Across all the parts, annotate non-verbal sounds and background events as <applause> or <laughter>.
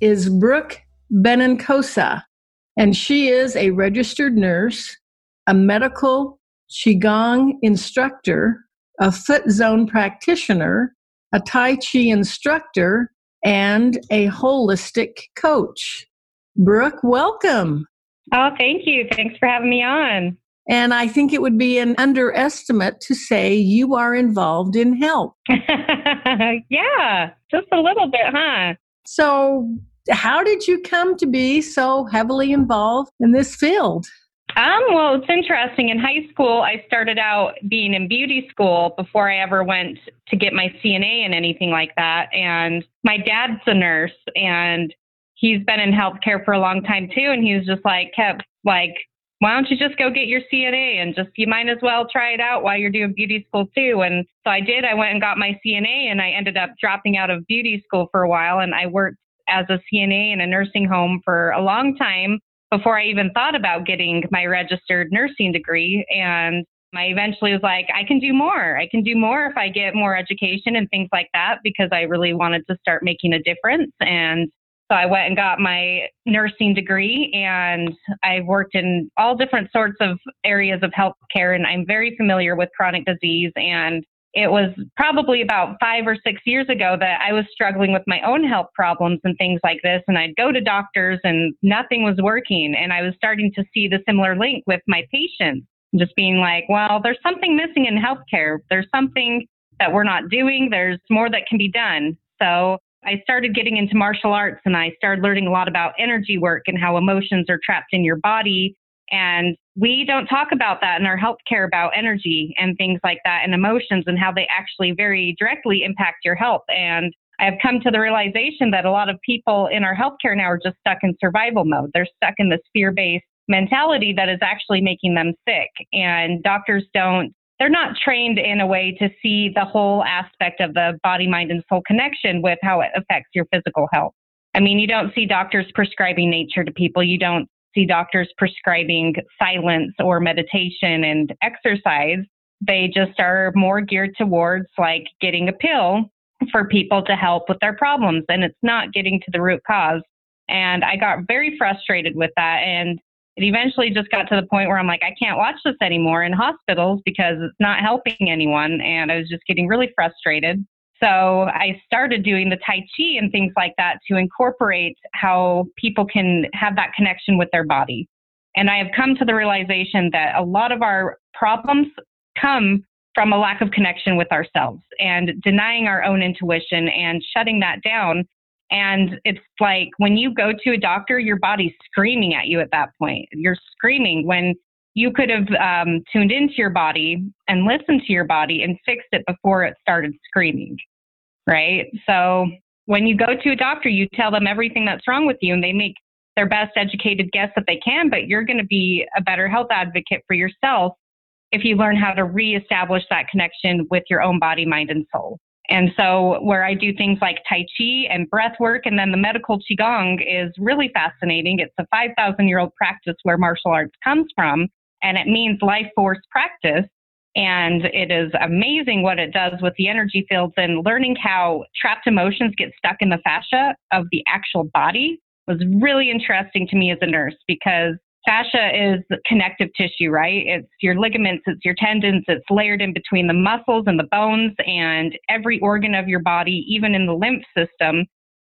is Brooke Benincasa, and she is a registered nurse, a medical Qigong instructor, a foot zone practitioner, a Tai Chi instructor, and a holistic coach. Brooke, welcome. Oh, thank you. Thanks for having me on. And I think it would be an underestimate to say you are involved in health. <laughs> yeah, just a little bit, huh? So, how did you come to be so heavily involved in this field? Um, well, it's interesting. In high school, I started out being in beauty school before I ever went to get my CNA and anything like that. And my dad's a nurse and he's been in healthcare for a long time too. And he was just like, kept like why don't you just go get your CNA and just you might as well try it out while you're doing beauty school too. And so I did. I went and got my CNA and I ended up dropping out of beauty school for a while and I worked as a CNA in a nursing home for a long time before I even thought about getting my registered nursing degree. And I eventually was like, I can do more. I can do more if I get more education and things like that because I really wanted to start making a difference. And so I went and got my nursing degree and I've worked in all different sorts of areas of healthcare and I'm very familiar with chronic disease and it was probably about five or six years ago that I was struggling with my own health problems and things like this. And I'd go to doctors and nothing was working. And I was starting to see the similar link with my patients, just being like, well, there's something missing in healthcare. There's something that we're not doing. There's more that can be done. So I started getting into martial arts and I started learning a lot about energy work and how emotions are trapped in your body. And we don't talk about that in our healthcare about energy and things like that and emotions and how they actually very directly impact your health. And I have come to the realization that a lot of people in our healthcare now are just stuck in survival mode. They're stuck in this fear based mentality that is actually making them sick. And doctors don't they're not trained in a way to see the whole aspect of the body, mind, and soul connection with how it affects your physical health. I mean, you don't see doctors prescribing nature to people. You don't see doctors prescribing silence or meditation and exercise. They just are more geared towards like getting a pill for people to help with their problems. And it's not getting to the root cause. And I got very frustrated with that. And it eventually just got to the point where I'm like, I can't watch this anymore in hospitals because it's not helping anyone. And I was just getting really frustrated. So I started doing the Tai Chi and things like that to incorporate how people can have that connection with their body. And I have come to the realization that a lot of our problems come from a lack of connection with ourselves and denying our own intuition and shutting that down and it's like when you go to a doctor, your body's screaming at you at that point. You're screaming when you could have um, tuned into your body and listened to your body and fixed it before it started screaming, right? So when you go to a doctor, you tell them everything that's wrong with you and they make their best educated guess that they can, but you're going to be a better health advocate for yourself if you learn how to reestablish that connection with your own body, mind, and soul. And so, where I do things like Tai Chi and breath work, and then the medical Qigong is really fascinating. It's a 5,000 year old practice where martial arts comes from, and it means life force practice. And it is amazing what it does with the energy fields and learning how trapped emotions get stuck in the fascia of the actual body was really interesting to me as a nurse because Fascia is connective tissue, right? It's your ligaments, it's your tendons, it's layered in between the muscles and the bones and every organ of your body, even in the lymph system.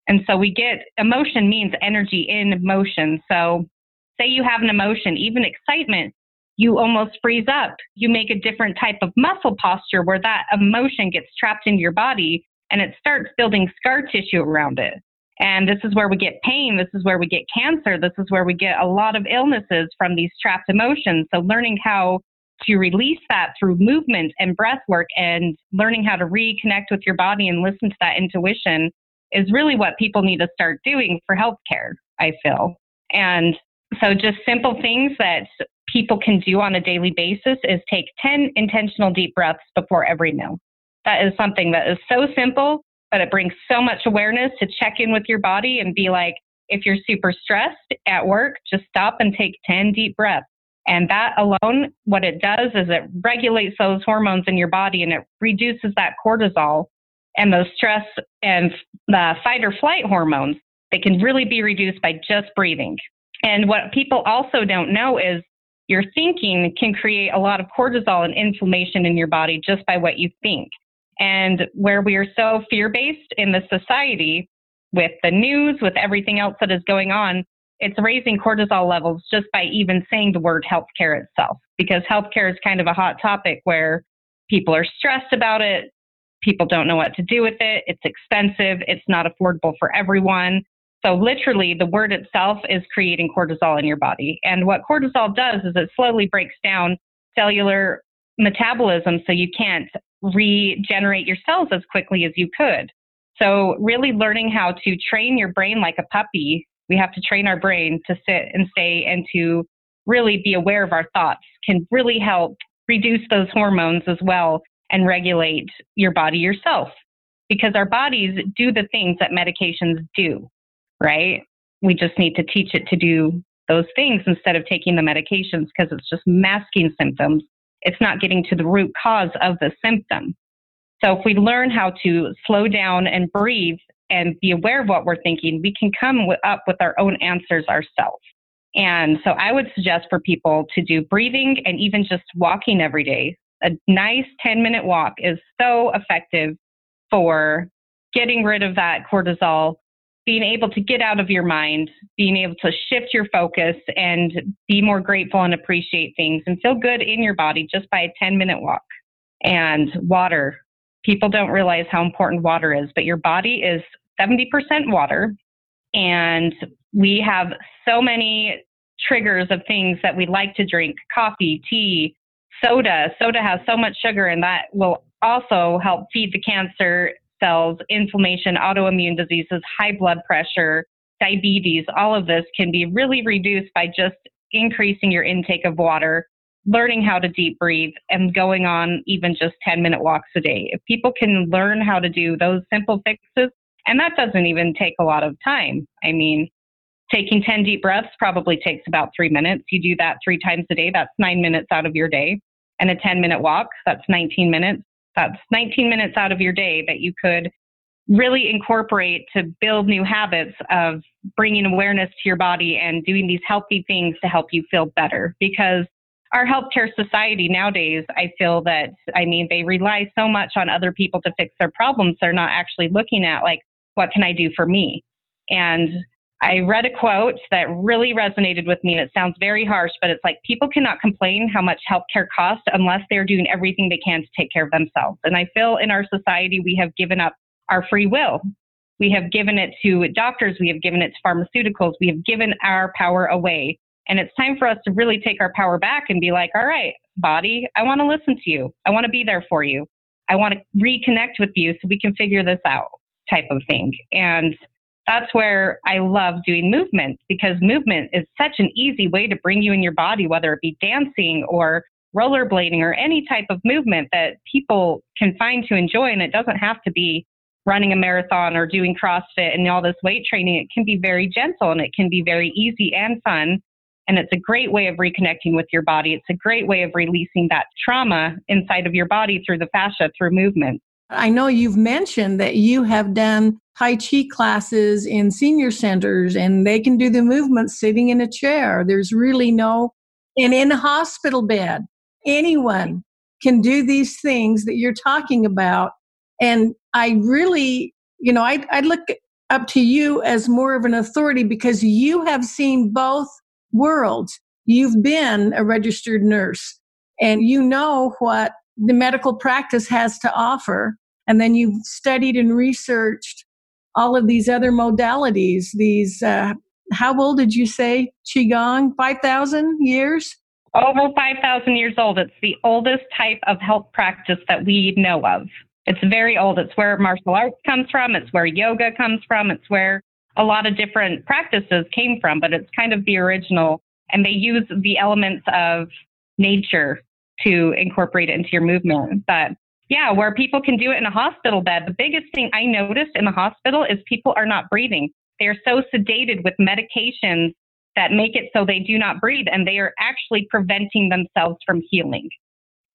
And so we get emotion means energy in motion. So say you have an emotion, even excitement, you almost freeze up. You make a different type of muscle posture where that emotion gets trapped in your body and it starts building scar tissue around it. And this is where we get pain. This is where we get cancer. This is where we get a lot of illnesses from these trapped emotions. So, learning how to release that through movement and breath work and learning how to reconnect with your body and listen to that intuition is really what people need to start doing for healthcare, I feel. And so just simple things that people can do on a daily basis is take 10 intentional deep breaths before every meal. That is something that is so simple, but it brings so much awareness to check in with your body and be like, if you're super stressed at work, just stop and take 10 deep breaths. And that alone, what it does is it regulates those hormones in your body and it reduces that cortisol and those stress and the fight or flight hormones. They can really be reduced by just breathing. And what people also don't know is your thinking can create a lot of cortisol and inflammation in your body just by what you think. And where we are so fear based in the society with the news, with everything else that is going on, it's raising cortisol levels just by even saying the word healthcare itself. Because healthcare is kind of a hot topic where people are stressed about it. People don't know what to do with it. It's expensive. It's not affordable for everyone. So, literally, the word itself is creating cortisol in your body. And what cortisol does is it slowly breaks down cellular metabolism so you can't regenerate your cells as quickly as you could. So, really learning how to train your brain like a puppy, we have to train our brain to sit and stay and to really be aware of our thoughts can really help reduce those hormones as well and regulate your body yourself. Because our bodies do the things that medications do right? We just need to teach it to do those things instead of taking the medications because it's just masking symptoms. It's not getting to the root cause of the symptom. So if we learn how to slow down and breathe and be aware of what we're thinking, we can come up with our own answers ourselves. And so I would suggest for people to do breathing and even just walking every day. A nice 10 minute walk is so effective for getting rid of that cortisol being able to get out of your mind, being able to shift your focus and be more grateful and appreciate things and feel good in your body just by a 10 minute walk. And water. People don't realize how important water is, but your body is 70% water. And we have so many triggers of things that we like to drink coffee, tea, soda. Soda has so much sugar, and that will also help feed the cancer cells, inflammation, autoimmune diseases, high blood pressure, diabetes, all of this can be really reduced by just increasing your intake of water, learning how to deep breathe, and going on even just 10 minute walks a day. If people can learn how to do those simple fixes, and that doesn't even take a lot of time. I mean, taking 10 deep breaths probably takes about three minutes. You do that three times a day, that's nine minutes out of your day. And a 10 minute walk, that's 19 minutes. That's 19 minutes out of your day that you could really incorporate to build new habits of bringing awareness to your body and doing these healthy things to help you feel better. Because our healthcare society nowadays, I feel that, I mean, they rely so much on other people to fix their problems. They're not actually looking at, like, what can I do for me? And I read a quote that really resonated with me, and it sounds very harsh, but it's like people cannot complain how much healthcare costs unless they're doing everything they can to take care of themselves. And I feel in our society we have given up our free will. We have given it to doctors, we have given it to pharmaceuticals, we have given our power away. And it's time for us to really take our power back and be like, all right, body, I want to listen to you. I want to be there for you. I want to reconnect with you so we can figure this out, type of thing. And that's where I love doing movement because movement is such an easy way to bring you in your body, whether it be dancing or rollerblading or any type of movement that people can find to enjoy. And it doesn't have to be running a marathon or doing CrossFit and all this weight training. It can be very gentle and it can be very easy and fun. And it's a great way of reconnecting with your body. It's a great way of releasing that trauma inside of your body through the fascia, through movement. I know you've mentioned that you have done Tai Chi classes in senior centers and they can do the movement sitting in a chair. There's really no, and in a hospital bed, anyone can do these things that you're talking about. And I really, you know, I, I look up to you as more of an authority because you have seen both worlds. You've been a registered nurse and you know what the medical practice has to offer. And then you've studied and researched all of these other modalities. These, uh, how old did you say Qigong? 5,000 years? Over 5,000 years old. It's the oldest type of health practice that we know of. It's very old. It's where martial arts comes from. It's where yoga comes from. It's where a lot of different practices came from, but it's kind of the original. And they use the elements of nature to incorporate it into your movement. But yeah, where people can do it in a hospital bed, the biggest thing I noticed in the hospital is people are not breathing. They are so sedated with medications that make it so they do not breathe and they are actually preventing themselves from healing.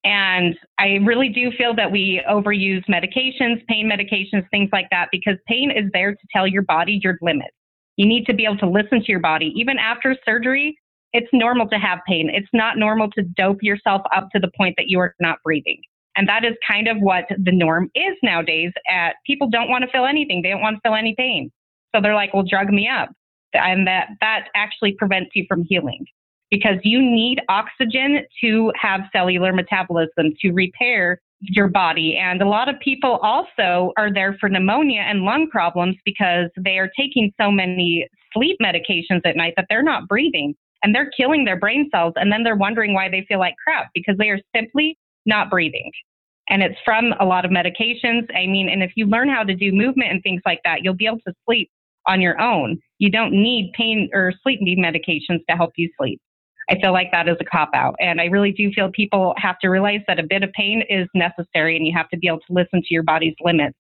And I really do feel that we overuse medications, pain medications, things like that, because pain is there to tell your body your limits. You need to be able to listen to your body. Even after surgery, it's normal to have pain. It's not normal to dope yourself up to the point that you are not breathing. And that is kind of what the norm is nowadays. At people don't want to feel anything. They don't want to feel any pain. So they're like, well, drug me up. And that, that actually prevents you from healing because you need oxygen to have cellular metabolism to repair your body. And a lot of people also are there for pneumonia and lung problems because they are taking so many sleep medications at night that they're not breathing and they're killing their brain cells. And then they're wondering why they feel like crap because they are simply not breathing. And it's from a lot of medications. I mean, and if you learn how to do movement and things like that, you'll be able to sleep on your own. You don't need pain or sleep need medications to help you sleep. I feel like that is a cop out. And I really do feel people have to realize that a bit of pain is necessary and you have to be able to listen to your body's limits.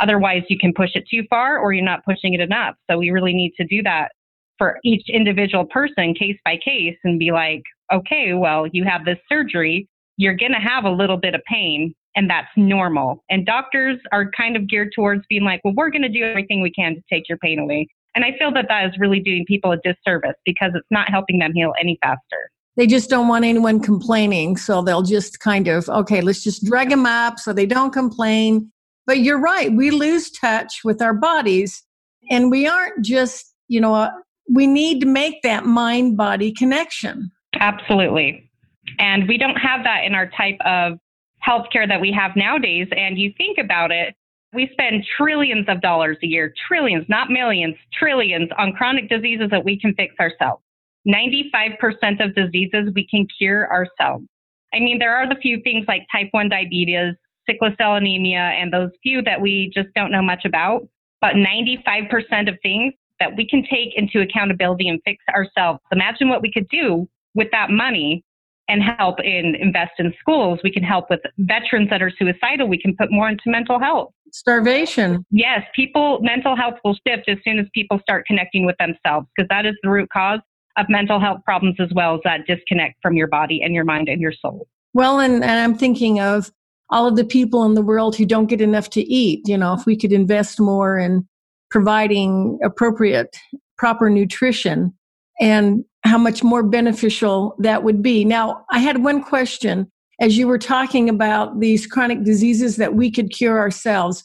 Otherwise, you can push it too far or you're not pushing it enough. So we really need to do that for each individual person, case by case, and be like, okay, well, you have this surgery. You're going to have a little bit of pain, and that's normal. And doctors are kind of geared towards being like, well, we're going to do everything we can to take your pain away. And I feel that that is really doing people a disservice because it's not helping them heal any faster. They just don't want anyone complaining. So they'll just kind of, okay, let's just drag them up so they don't complain. But you're right. We lose touch with our bodies and we aren't just, you know, we need to make that mind body connection. Absolutely. And we don't have that in our type of healthcare that we have nowadays. And you think about it, we spend trillions of dollars a year, trillions, not millions, trillions on chronic diseases that we can fix ourselves. 95% of diseases we can cure ourselves. I mean, there are the few things like type 1 diabetes, sickle cell anemia, and those few that we just don't know much about. But 95% of things that we can take into accountability and fix ourselves. Imagine what we could do with that money and help in invest in schools. We can help with veterans that are suicidal. We can put more into mental health. Starvation. Yes, people mental health will shift as soon as people start connecting with themselves because that is the root cause of mental health problems as well as that disconnect from your body and your mind and your soul. Well, and, and I'm thinking of all of the people in the world who don't get enough to eat. You know, if we could invest more in providing appropriate, proper nutrition and how much more beneficial that would be. Now, I had one question as you were talking about these chronic diseases that we could cure ourselves.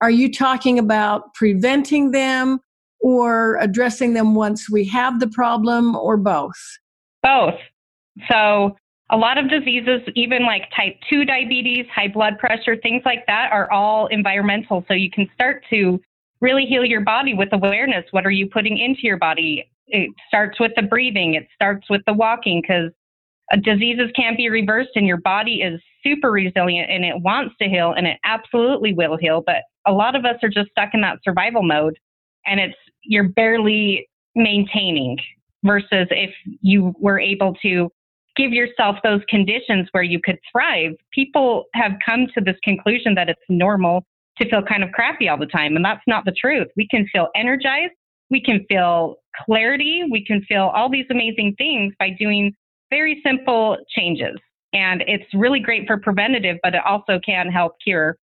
Are you talking about preventing them or addressing them once we have the problem or both? Both. So, a lot of diseases, even like type 2 diabetes, high blood pressure, things like that, are all environmental. So, you can start to really heal your body with awareness. What are you putting into your body? It starts with the breathing, it starts with the walking because uh, diseases can't be reversed and your body is super resilient and it wants to heal and it absolutely will heal. But a lot of us are just stuck in that survival mode and it's you're barely maintaining versus if you were able to give yourself those conditions where you could thrive. People have come to this conclusion that it's normal to feel kind of crappy all the time. And that's not the truth. We can feel energized. We can feel clarity. We can feel all these amazing things by doing very simple changes. And it's really great for preventative, but it also can help cure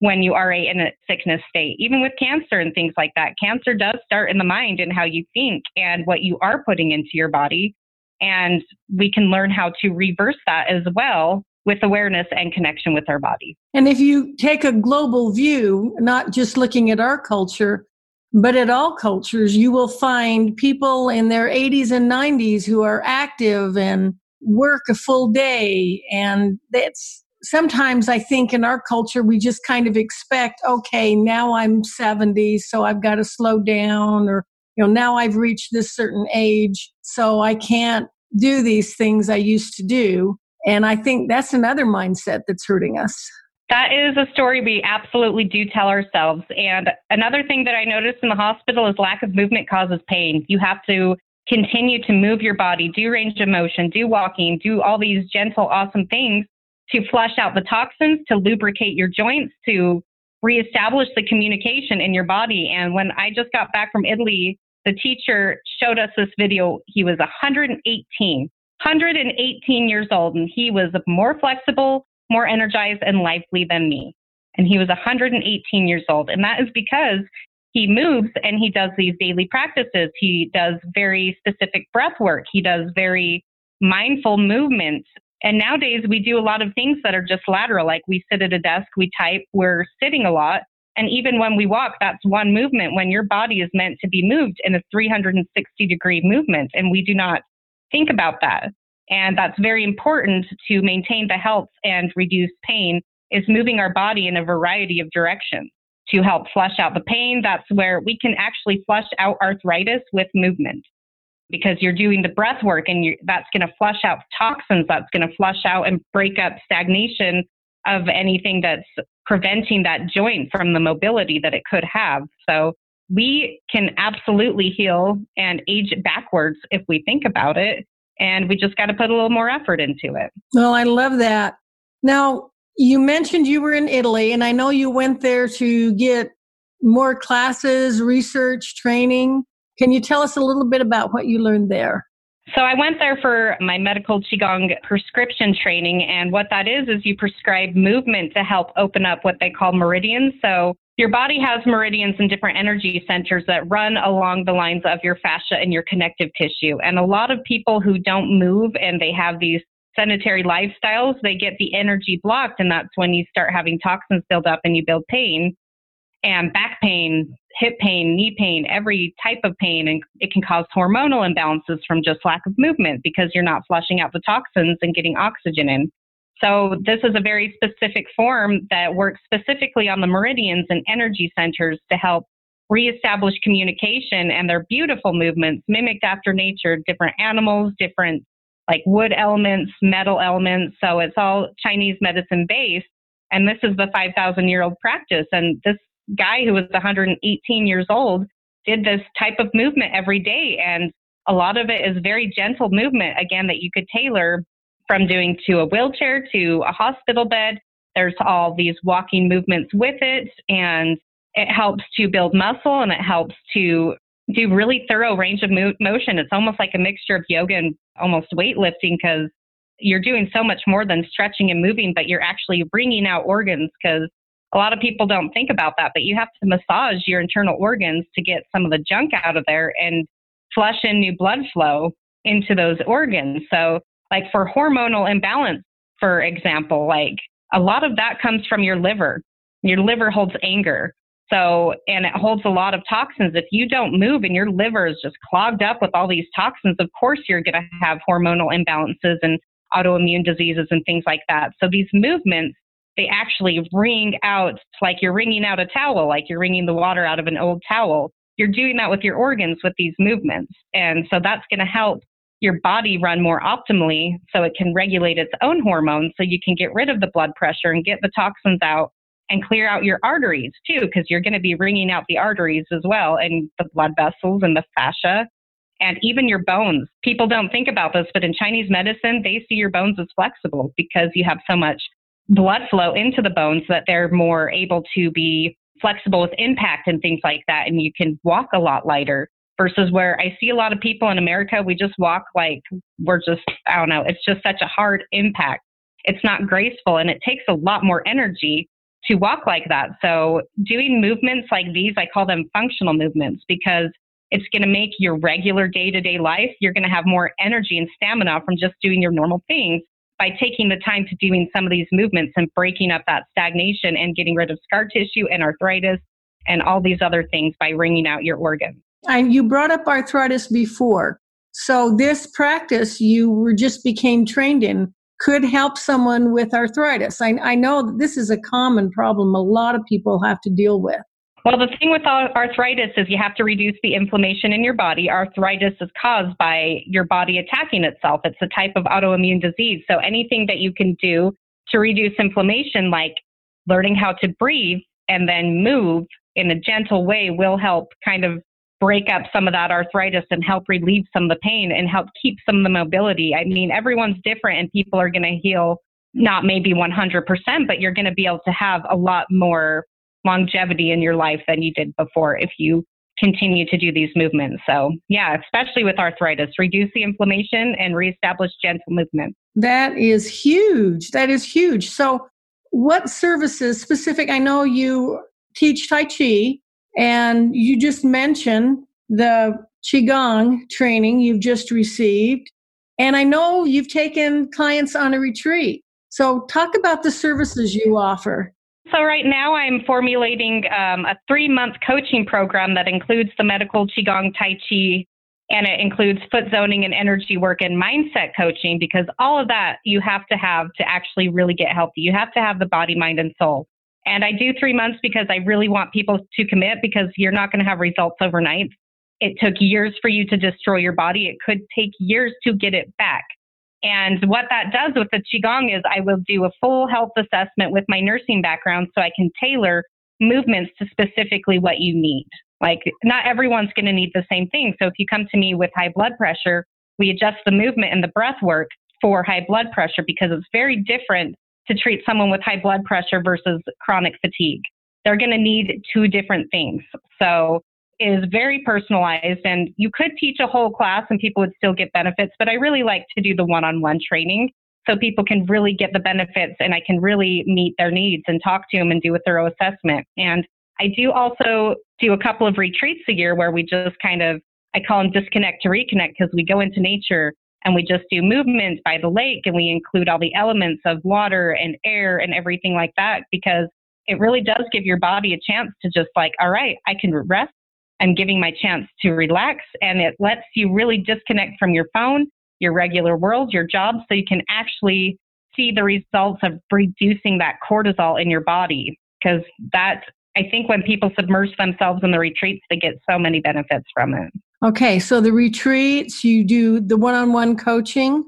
when you are in a sickness state. Even with cancer and things like that, cancer does start in the mind and how you think and what you are putting into your body. And we can learn how to reverse that as well with awareness and connection with our body. And if you take a global view, not just looking at our culture, but at all cultures, you will find people in their 80s and 90s who are active and work a full day. And that's sometimes I think in our culture, we just kind of expect, okay, now I'm 70, so I've got to slow down, or, you know, now I've reached this certain age, so I can't do these things I used to do. And I think that's another mindset that's hurting us. That is a story we absolutely do tell ourselves. And another thing that I noticed in the hospital is lack of movement causes pain. You have to continue to move your body, do range of motion, do walking, do all these gentle, awesome things to flush out the toxins, to lubricate your joints, to reestablish the communication in your body. And when I just got back from Italy, the teacher showed us this video. He was 118, 118 years old, and he was more flexible, more energized, and lively than me. And he was 118 years old. And that is because he moves and he does these daily practices. He does very specific breath work. He does very mindful movements. And nowadays we do a lot of things that are just lateral, like we sit at a desk, we type, we're sitting a lot. And even when we walk, that's one movement when your body is meant to be moved in a 360 degree movement. And we do not think about that. And that's very important to maintain the health and reduce pain is moving our body in a variety of directions to help flush out the pain. That's where we can actually flush out arthritis with movement because you're doing the breath work and that's going to flush out toxins. That's going to flush out and break up stagnation of anything that's preventing that joint from the mobility that it could have. So we can absolutely heal and age backwards if we think about it. And we just got to put a little more effort into it. Well, I love that. Now, you mentioned you were in Italy, and I know you went there to get more classes, research, training. Can you tell us a little bit about what you learned there? So I went there for my medical Qigong prescription training. And what that is, is you prescribe movement to help open up what they call meridians. So your body has meridians and different energy centers that run along the lines of your fascia and your connective tissue. And a lot of people who don't move and they have these sedentary lifestyles, they get the energy blocked. And that's when you start having toxins build up and you build pain and back pain, hip pain, knee pain, every type of pain. And it can cause hormonal imbalances from just lack of movement because you're not flushing out the toxins and getting oxygen in. So, this is a very specific form that works specifically on the meridians and energy centers to help reestablish communication. And they're beautiful movements mimicked after nature, different animals, different like wood elements, metal elements. So, it's all Chinese medicine based. And this is the 5,000 year old practice. And this guy who was 118 years old did this type of movement every day. And a lot of it is very gentle movement, again, that you could tailor from doing to a wheelchair to a hospital bed. There's all these walking movements with it, and it helps to build muscle and it helps to do really thorough range of mo- motion. It's almost like a mixture of yoga and almost weightlifting because you're doing so much more than stretching and moving, but you're actually bringing out organs because a lot of people don't think about that, but you have to massage your internal organs to get some of the junk out of there and flush in new blood flow into those organs. So, like for hormonal imbalance, for example, like a lot of that comes from your liver. Your liver holds anger. So, and it holds a lot of toxins. If you don't move and your liver is just clogged up with all these toxins, of course you're going to have hormonal imbalances and autoimmune diseases and things like that. So, these movements they actually wring out like you're wringing out a towel, like you're wringing the water out of an old towel. You're doing that with your organs with these movements. And so that's going to help your body run more optimally so it can regulate its own hormones so you can get rid of the blood pressure and get the toxins out and clear out your arteries too, because you're going to be wringing out the arteries as well and the blood vessels and the fascia and even your bones. People don't think about this, but in Chinese medicine, they see your bones as flexible because you have so much blood flow into the bones that they're more able to be flexible with impact and things like that. And you can walk a lot lighter versus where I see a lot of people in America, we just walk like we're just, I don't know, it's just such a hard impact. It's not graceful and it takes a lot more energy to walk like that. So doing movements like these, I call them functional movements because it's going to make your regular day to day life, you're going to have more energy and stamina from just doing your normal things by taking the time to doing some of these movements and breaking up that stagnation and getting rid of scar tissue and arthritis and all these other things by wringing out your organs. And you brought up arthritis before. So this practice you were just became trained in could help someone with arthritis. I, I know this is a common problem a lot of people have to deal with. Well, the thing with arthritis is you have to reduce the inflammation in your body. Arthritis is caused by your body attacking itself. It's a type of autoimmune disease. So anything that you can do to reduce inflammation, like learning how to breathe and then move in a gentle way will help kind of break up some of that arthritis and help relieve some of the pain and help keep some of the mobility. I mean, everyone's different and people are going to heal not maybe 100%, but you're going to be able to have a lot more longevity in your life than you did before if you continue to do these movements. So, yeah, especially with arthritis, reduce the inflammation and reestablish gentle movement. That is huge. That is huge. So, what services specific? I know you teach Tai Chi, and you just mentioned the Qigong training you've just received. And I know you've taken clients on a retreat. So, talk about the services you offer. So, right now I'm formulating um, a three month coaching program that includes the medical Qigong Tai Chi and it includes foot zoning and energy work and mindset coaching because all of that you have to have to actually really get healthy. You have to have the body, mind, and soul. And I do three months because I really want people to commit because you're not going to have results overnight. It took years for you to destroy your body. It could take years to get it back. And what that does with the Qigong is I will do a full health assessment with my nursing background so I can tailor movements to specifically what you need. Like, not everyone's going to need the same thing. So if you come to me with high blood pressure, we adjust the movement and the breath work for high blood pressure because it's very different to treat someone with high blood pressure versus chronic fatigue. They're going to need two different things. So is very personalized and you could teach a whole class and people would still get benefits, but I really like to do the one-on-one training so people can really get the benefits and I can really meet their needs and talk to them and do a thorough assessment. And I do also do a couple of retreats a year where we just kind of I call them disconnect to reconnect because we go into nature and we just do movement by the lake and we include all the elements of water and air and everything like that because it really does give your body a chance to just like, all right, I can rest. I'm giving my chance to relax and it lets you really disconnect from your phone, your regular world, your job, so you can actually see the results of reducing that cortisol in your body. Because that, I think when people submerge themselves in the retreats, they get so many benefits from it. Okay, so the retreats, you do the one on one coaching.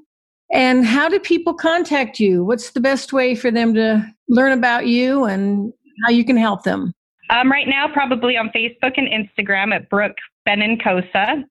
And how do people contact you? What's the best way for them to learn about you and how you can help them? Um, right now, probably on Facebook and Instagram at Brooke Benincasa,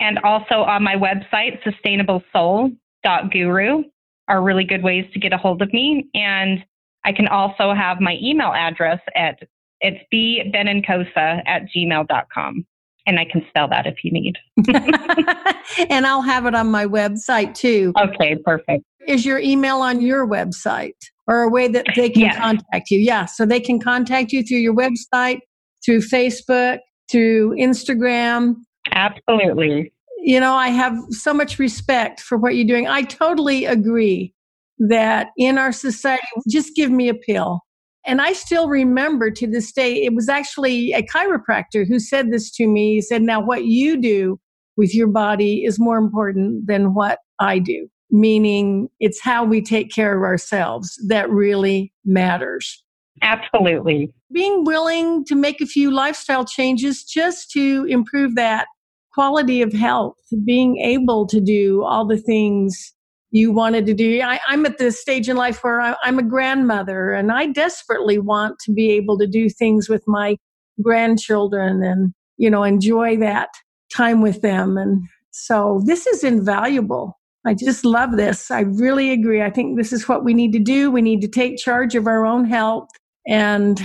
and also on my website, sustainablesoul.guru, are really good ways to get a hold of me. And I can also have my email address at it's bbenincosa at gmail.com and I can spell that if you need. <laughs> and I'll have it on my website too. Okay, perfect. Is your email on your website or a way that they can yes. contact you? Yeah, so they can contact you through your website, through Facebook, through Instagram. Absolutely. You know, I have so much respect for what you're doing. I totally agree that in our society, just give me a pill. And I still remember to this day, it was actually a chiropractor who said this to me. He said, Now, what you do with your body is more important than what I do, meaning it's how we take care of ourselves that really matters. Absolutely. Being willing to make a few lifestyle changes just to improve that quality of health, being able to do all the things you wanted to do. I, am at this stage in life where I, I'm a grandmother and I desperately want to be able to do things with my grandchildren and, you know, enjoy that time with them. And so this is invaluable. I just love this. I really agree. I think this is what we need to do. We need to take charge of our own health. And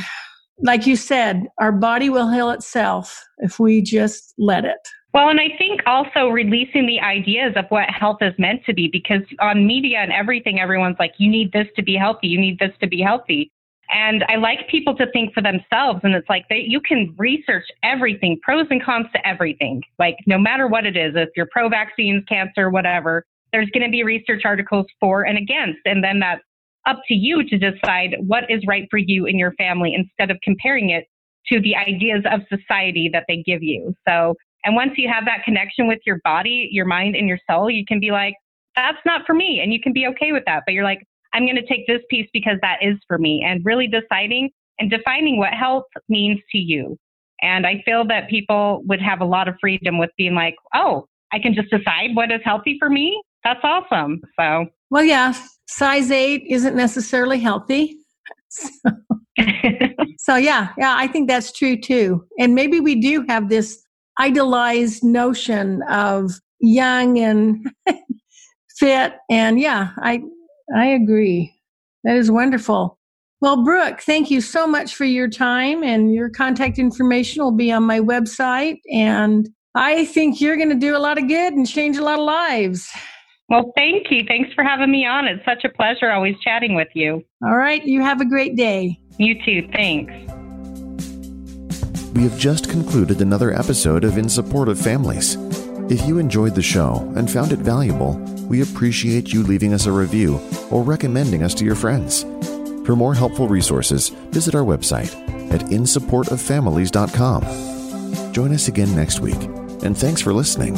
like you said, our body will heal itself if we just let it. Well, and I think also releasing the ideas of what health is meant to be because on media and everything, everyone's like, you need this to be healthy, you need this to be healthy. And I like people to think for themselves. And it's like they, you can research everything, pros and cons to everything. Like no matter what it is, if you're pro vaccines, cancer, whatever, there's going to be research articles for and against. And then that's up to you to decide what is right for you and your family instead of comparing it to the ideas of society that they give you. So and once you have that connection with your body, your mind, and your soul, you can be like, that's not for me. And you can be okay with that. But you're like, I'm going to take this piece because that is for me. And really deciding and defining what health means to you. And I feel that people would have a lot of freedom with being like, oh, I can just decide what is healthy for me. That's awesome. So, well, yeah, size eight isn't necessarily healthy. <laughs> So. <laughs> so yeah, yeah, I think that's true too. And maybe we do have this idolized notion of young and <laughs> fit. And yeah, I I agree. That is wonderful. Well, Brooke, thank you so much for your time and your contact information will be on my website. And I think you're going to do a lot of good and change a lot of lives. Well, thank you. Thanks for having me on. It's such a pleasure always chatting with you. All right. You have a great day. You too. Thanks. We have just concluded another episode of In Support of Families. If you enjoyed the show and found it valuable, we appreciate you leaving us a review or recommending us to your friends. For more helpful resources, visit our website at insupportoffamilies.com. Join us again next week, and thanks for listening.